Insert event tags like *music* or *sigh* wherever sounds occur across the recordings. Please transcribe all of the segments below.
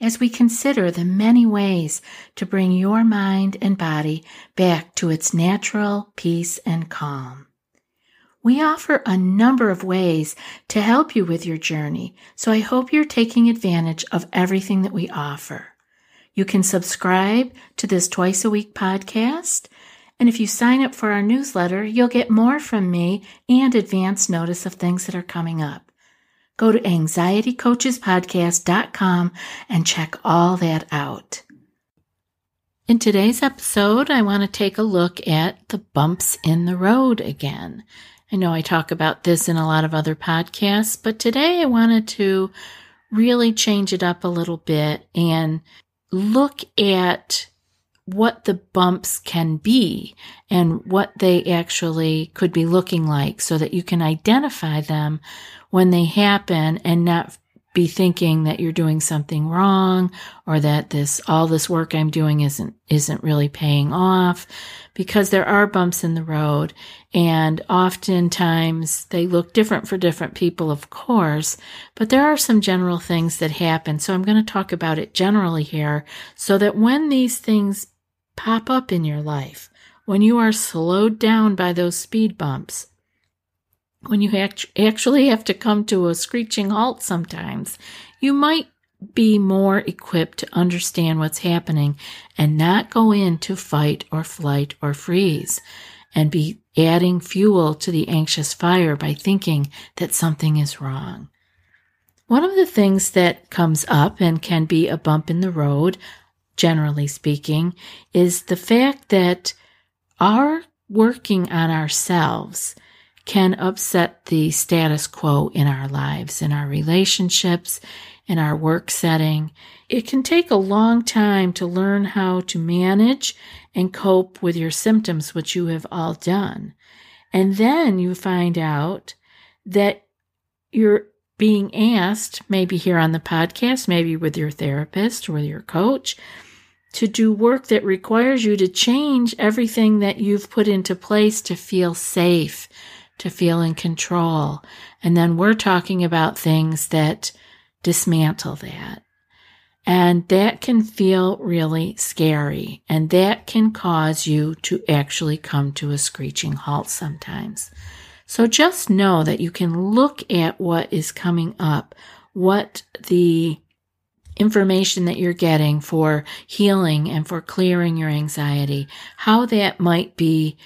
as we consider the many ways to bring your mind and body back to its natural peace and calm. We offer a number of ways to help you with your journey, so I hope you're taking advantage of everything that we offer. You can subscribe to this twice a week podcast, and if you sign up for our newsletter, you'll get more from me and advance notice of things that are coming up. Go to anxietycoachespodcast.com and check all that out. In today's episode, I want to take a look at the bumps in the road again. I know I talk about this in a lot of other podcasts, but today I wanted to really change it up a little bit and look at what the bumps can be and what they actually could be looking like so that you can identify them when they happen and not be thinking that you're doing something wrong or that this all this work I'm doing isn't isn't really paying off because there are bumps in the road. And oftentimes they look different for different people of course but there are some general things that happen. So I'm going to talk about it generally here so that when these things pop up in your life, when you are slowed down by those speed bumps, when you act- actually have to come to a screeching halt sometimes, you might be more equipped to understand what's happening and not go into fight or flight or freeze and be adding fuel to the anxious fire by thinking that something is wrong. One of the things that comes up and can be a bump in the road generally speaking, is the fact that our working on ourselves can upset the status quo in our lives, in our relationships, in our work setting. It can take a long time to learn how to manage and cope with your symptoms, which you have all done. And then you find out that you're being asked, maybe here on the podcast, maybe with your therapist or with your coach, to do work that requires you to change everything that you've put into place to feel safe, to feel in control. And then we're talking about things that dismantle that. And that can feel really scary. And that can cause you to actually come to a screeching halt sometimes. So just know that you can look at what is coming up, what the information that you're getting for healing and for clearing your anxiety, how that might be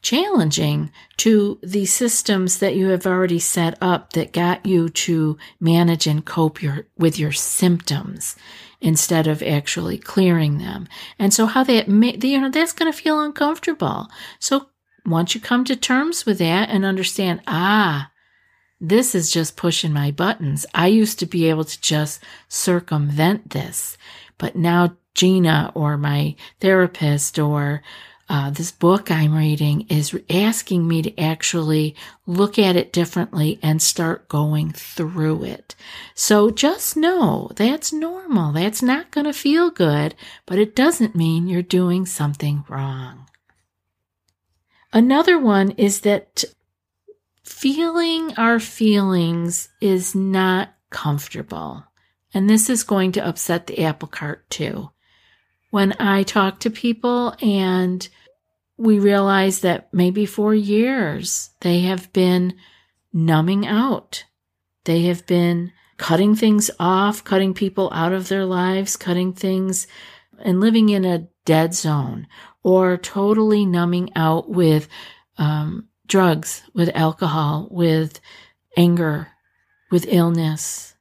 challenging to the systems that you have already set up that got you to manage and cope your, with your symptoms instead of actually clearing them. And so how that may, you know, that's going to feel uncomfortable. So once you come to terms with that and understand, ah, this is just pushing my buttons. I used to be able to just circumvent this, but now Gina or my therapist or uh, this book I'm reading is asking me to actually look at it differently and start going through it. So just know that's normal. That's not going to feel good, but it doesn't mean you're doing something wrong. Another one is that feeling our feelings is not comfortable. And this is going to upset the apple cart too. When I talk to people and we realize that maybe for years they have been numbing out, they have been cutting things off, cutting people out of their lives, cutting things and living in a dead zone or totally numbing out with um, drugs, with alcohol, with anger, with illness.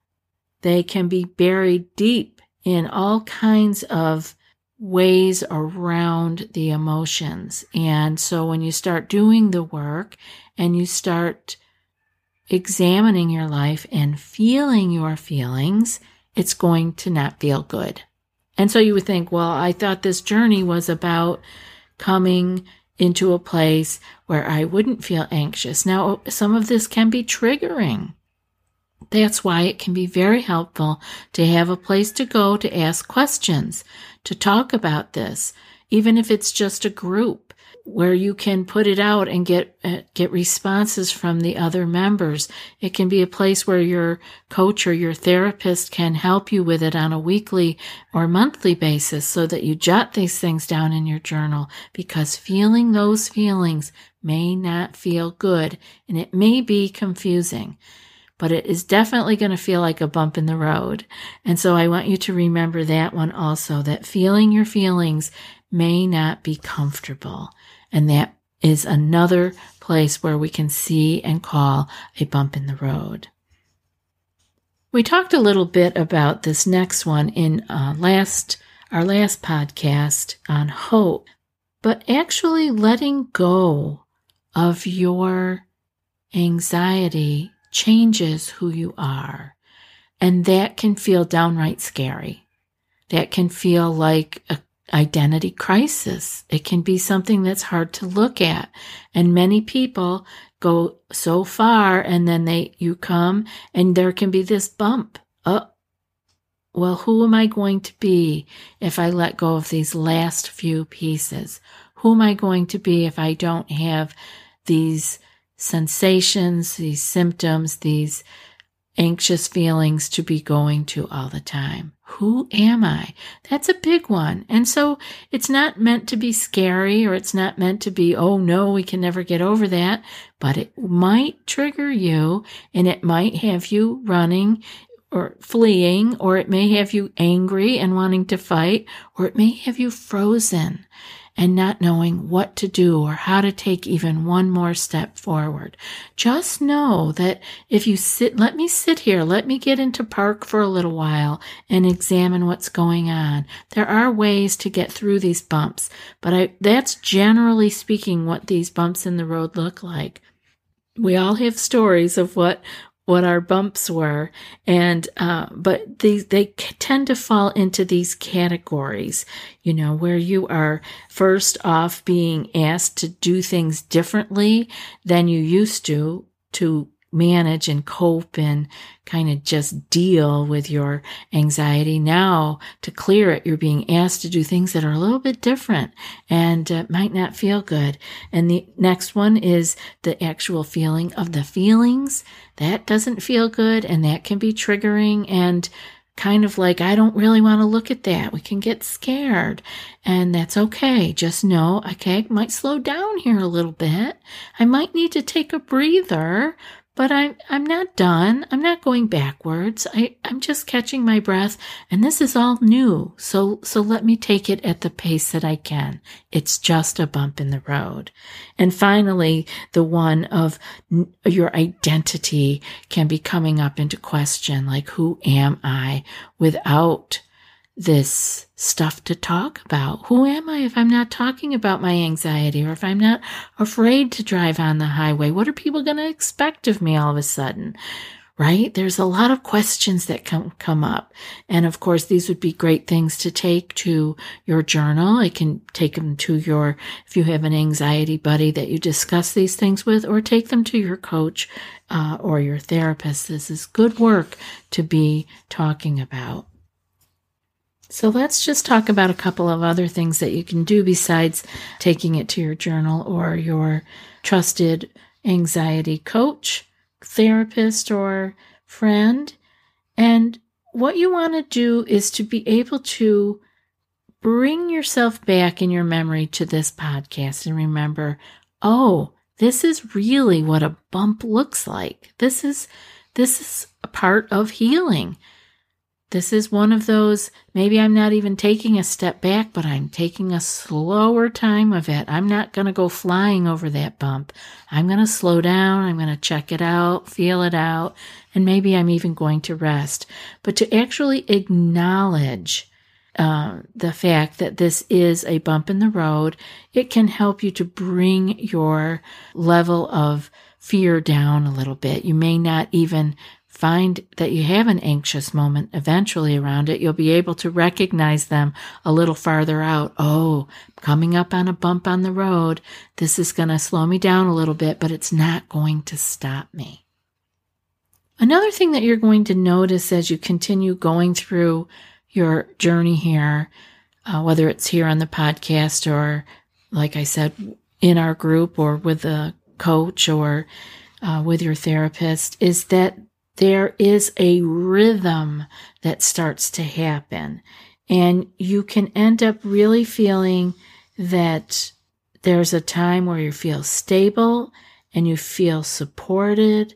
They can be buried deep in all kinds of ways around the emotions. And so when you start doing the work and you start examining your life and feeling your feelings, it's going to not feel good. And so you would think, well, I thought this journey was about coming into a place where I wouldn't feel anxious. Now, some of this can be triggering. That's why it can be very helpful to have a place to go to ask questions, to talk about this, even if it's just a group where you can put it out and get uh, get responses from the other members. It can be a place where your coach or your therapist can help you with it on a weekly or monthly basis so that you jot these things down in your journal because feeling those feelings may not feel good and it may be confusing. But it is definitely going to feel like a bump in the road. And so I want you to remember that one also, that feeling your feelings may not be comfortable. And that is another place where we can see and call a bump in the road. We talked a little bit about this next one in uh, last our last podcast on hope, but actually letting go of your anxiety changes who you are. And that can feel downright scary. That can feel like a identity crisis. It can be something that's hard to look at. And many people go so far and then they, you come and there can be this bump. Oh, well, who am I going to be if I let go of these last few pieces? Who am I going to be if I don't have these sensations, these symptoms, these anxious feelings to be going to all the time. Who am I? That's a big one. And so it's not meant to be scary or it's not meant to be, oh no, we can never get over that, but it might trigger you and it might have you running or fleeing, or it may have you angry and wanting to fight, or it may have you frozen and not knowing what to do or how to take even one more step forward. Just know that if you sit, let me sit here, let me get into park for a little while and examine what's going on. There are ways to get through these bumps, but I, that's generally speaking what these bumps in the road look like. We all have stories of what what our bumps were. And uh, but these they tend to fall into these categories you know where you are first off being asked to do things differently than you used to to manage and cope and kind of just deal with your anxiety. Now, to clear it, you're being asked to do things that are a little bit different and uh, might not feel good. And the next one is the actual feeling of the feelings. That doesn't feel good and that can be triggering and kind of like, I don't really want to look at that. We can get scared and that's okay. Just know, okay, might slow down here a little bit. I might need to take a breather but I'm I'm not done. I'm not going backwards. I, I'm just catching my breath and this is all new. So so let me take it at the pace that I can. It's just a bump in the road. And finally, the one of your identity can be coming up into question, like who am I without this stuff to talk about. Who am I if I'm not talking about my anxiety or if I'm not afraid to drive on the highway? What are people going to expect of me all of a sudden? Right? There's a lot of questions that come, come up. And of course, these would be great things to take to your journal. I can take them to your, if you have an anxiety buddy that you discuss these things with, or take them to your coach uh, or your therapist. This is good work to be talking about. So let's just talk about a couple of other things that you can do besides taking it to your journal or your trusted anxiety coach, therapist, or friend. And what you want to do is to be able to bring yourself back in your memory to this podcast and remember, oh, this is really what a bump looks like. This is this is a part of healing. This is one of those, maybe I'm not even taking a step back, but I'm taking a slower time of it. I'm not going to go flying over that bump. I'm going to slow down. I'm going to check it out, feel it out, and maybe I'm even going to rest. But to actually acknowledge uh, the fact that this is a bump in the road, it can help you to bring your level of fear down a little bit. You may not even find that you have an anxious moment eventually around it, you'll be able to recognize them a little farther out. Oh, coming up on a bump on the road. This is going to slow me down a little bit, but it's not going to stop me. Another thing that you're going to notice as you continue going through your journey here, uh, whether it's here on the podcast or, like I said, in our group or with a coach or uh, with your therapist, is that there is a rhythm that starts to happen. And you can end up really feeling that there's a time where you feel stable and you feel supported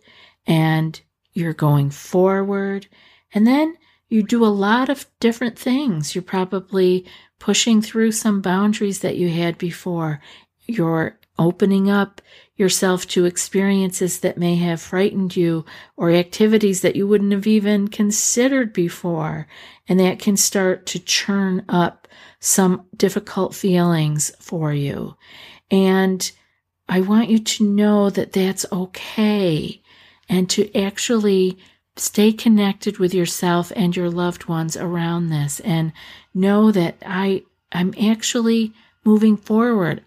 and you're going forward. And then you do a lot of different things. You're probably pushing through some boundaries that you had before. You're opening up yourself to experiences that may have frightened you or activities that you wouldn't have even considered before. And that can start to churn up some difficult feelings for you. And I want you to know that that's okay and to actually stay connected with yourself and your loved ones around this and know that I, I'm actually moving forward.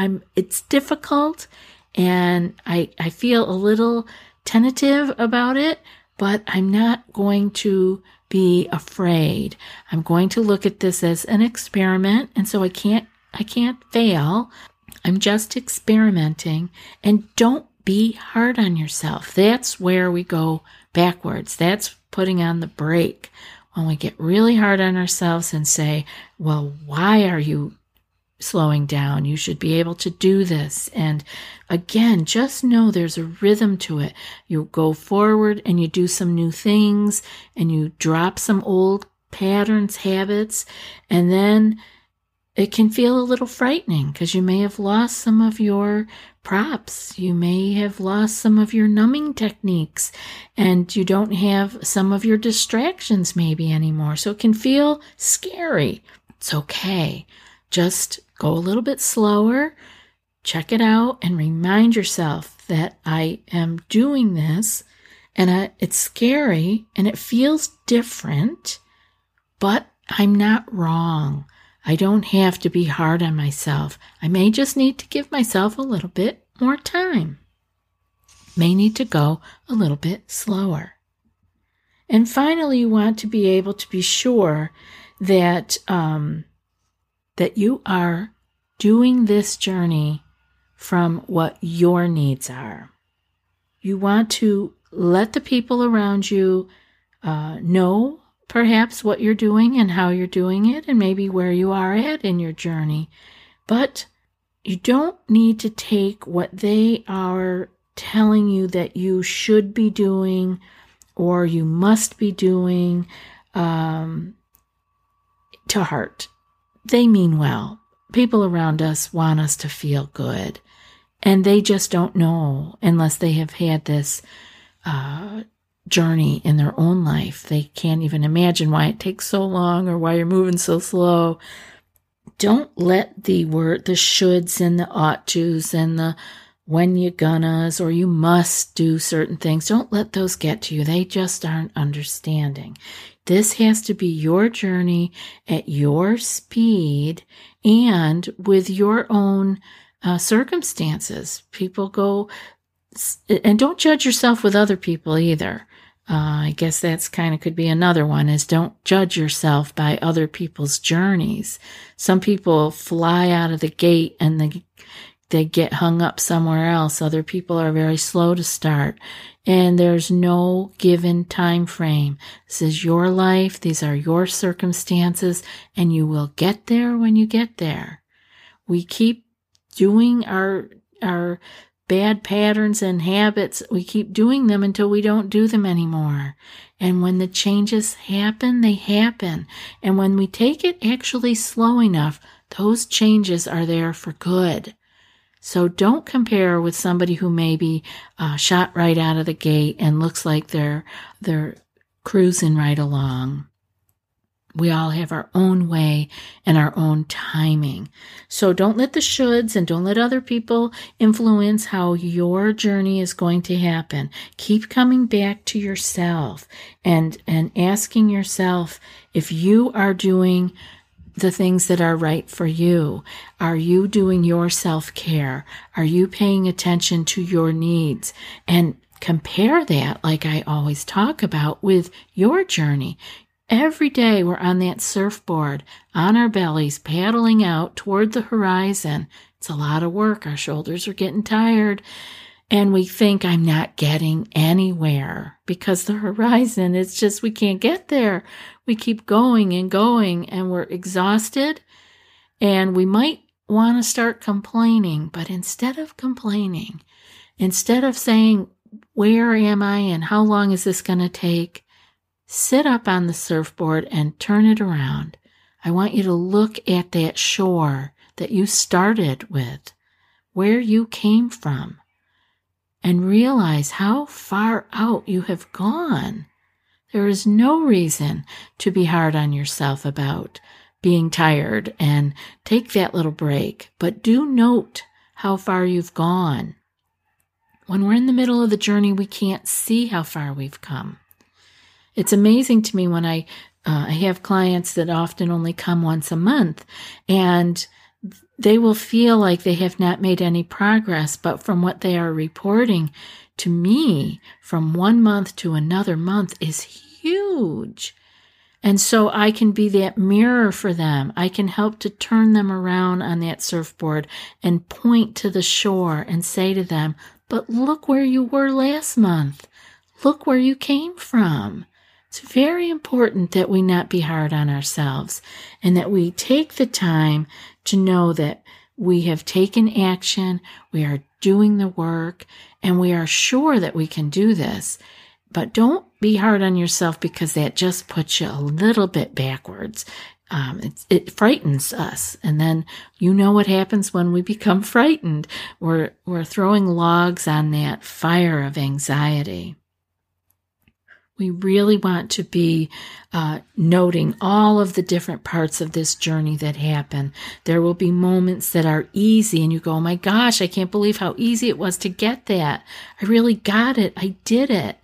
I'm, it's difficult and I, I feel a little tentative about it, but I'm not going to be afraid. I'm going to look at this as an experiment. And so I can't, I can't fail. I'm just experimenting and don't be hard on yourself. That's where we go backwards. That's putting on the brake. When we get really hard on ourselves and say, well, why are you slowing down. You should be able to do this. And again, just know there's a rhythm to it. You go forward and you do some new things and you drop some old patterns, habits, and then it can feel a little frightening because you may have lost some of your props. You may have lost some of your numbing techniques and you don't have some of your distractions maybe anymore. So it can feel scary. It's okay. Just go a little bit slower, check it out, and remind yourself that I am doing this and I, it's scary and it feels different, but I'm not wrong. I don't have to be hard on myself. I may just need to give myself a little bit more time. May need to go a little bit slower. And finally, you want to be able to be sure that um, that you are doing this journey from what your needs are. You want to let the people around you uh, know perhaps what you're doing and how you're doing it, and maybe where you are at in your journey. But you don't need to take what they are telling you that you should be doing or you must be doing um, to heart they mean well. People around us want us to feel good. And they just don't know unless they have had this uh, journey in their own life. They can't even imagine why it takes so long or why you're moving so slow. Don't let the word, the shoulds and the ought tos and the when you gonnas or you must do certain things, don't let those get to you. They just aren't understanding. This has to be your journey at your speed and with your own uh, circumstances. People go, and don't judge yourself with other people either. Uh, I guess that's kind of could be another one is don't judge yourself by other people's journeys. Some people fly out of the gate and they they get hung up somewhere else. Other people are very slow to start and there's no given time frame. This is your life. These are your circumstances and you will get there when you get there. We keep doing our, our bad patterns and habits. We keep doing them until we don't do them anymore. And when the changes happen, they happen. And when we take it actually slow enough, those changes are there for good. So don't compare with somebody who maybe uh, shot right out of the gate and looks like they're they're cruising right along. We all have our own way and our own timing. So don't let the shoulds and don't let other people influence how your journey is going to happen. Keep coming back to yourself and, and asking yourself if you are doing the things that are right for you. Are you doing your self care? Are you paying attention to your needs? And compare that, like I always talk about, with your journey. Every day we're on that surfboard, on our bellies, paddling out toward the horizon. It's a lot of work. Our shoulders are getting tired. And we think I'm not getting anywhere because the horizon, it's just we can't get there. We keep going and going and we're exhausted and we might want to start complaining. But instead of complaining, instead of saying, where am I and how long is this going to take? sit up on the surfboard and turn it around. I want you to look at that shore that you started with, where you came from, and realize how far out you have gone. There is no reason to be hard on yourself about being tired and take that little break, but do note how far you've gone. When we're in the middle of the journey, we can't see how far we've come. It's amazing to me when I uh, I have clients that often only come once a month and they will feel like they have not made any progress, but from what they are reporting to me from one month to another month is huge. And so I can be that mirror for them. I can help to turn them around on that surfboard and point to the shore and say to them, but look where you were last month. Look where you came from. It's very important that we not be hard on ourselves and that we take the time to know that we have taken action, we are doing the work, and we are sure that we can do this. But don't be hard on yourself because that just puts you a little bit backwards. Um, it, it, frightens us. And then you know what happens when we *laughs* become frightened. We're, we're throwing logs on that fire of anxiety. We really want to be uh, noting all of the different parts of this journey that happen. There will be moments that are easy, and you go, Oh my gosh, I can't believe how easy it was to get that. I really got it. I did it.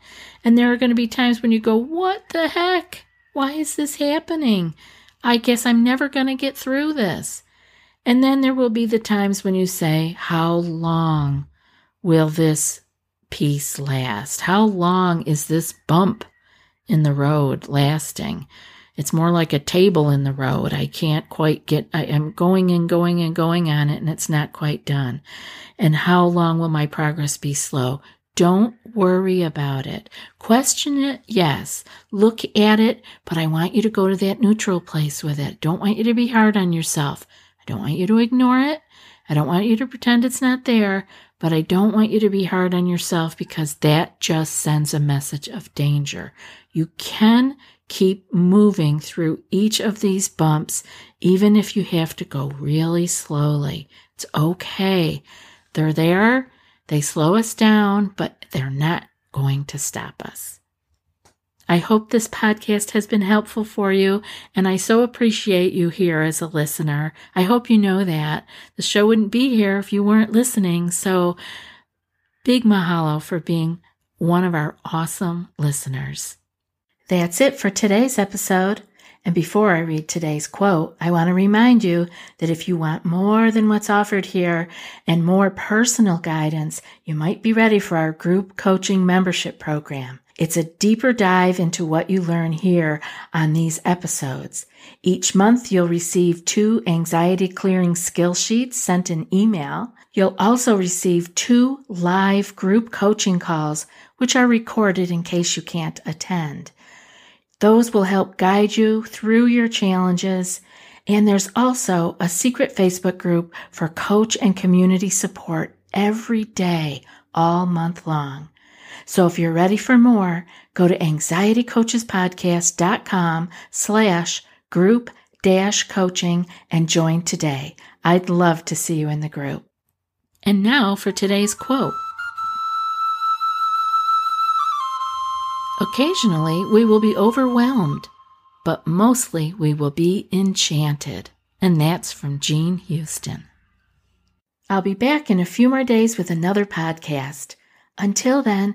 And there are going to be times when you go, What the heck? Why is this happening? I guess I'm never going to get through this. And then there will be the times when you say, How long will this peace last? How long is this bump in the road lasting? It's more like a table in the road. I can't quite get, I am going and going and going on it and it's not quite done. And how long will my progress be slow? Don't worry about it. Question it, yes. Look at it, but I want you to go to that neutral place with it. Don't want you to be hard on yourself. I don't want you to ignore it. I don't want you to pretend it's not there, but I don't want you to be hard on yourself because that just sends a message of danger. You can keep moving through each of these bumps, even if you have to go really slowly. It's okay. They're there. They slow us down, but they're not going to stop us. I hope this podcast has been helpful for you, and I so appreciate you here as a listener. I hope you know that. The show wouldn't be here if you weren't listening, so big mahalo for being one of our awesome listeners. That's it for today's episode. And before I read today's quote, I want to remind you that if you want more than what's offered here and more personal guidance, you might be ready for our group coaching membership program. It's a deeper dive into what you learn here on these episodes. Each month you'll receive two anxiety clearing skill sheets sent in email. You'll also receive two live group coaching calls, which are recorded in case you can't attend. Those will help guide you through your challenges. And there's also a secret Facebook group for coach and community support every day, all month long. So if you're ready for more, go to anxietycoachespodcast.com slash group dash coaching and join today. I'd love to see you in the group. And now for today's quote. Occasionally, we will be overwhelmed, but mostly we will be enchanted. And that's from Jean Houston. I'll be back in a few more days with another podcast. Until then,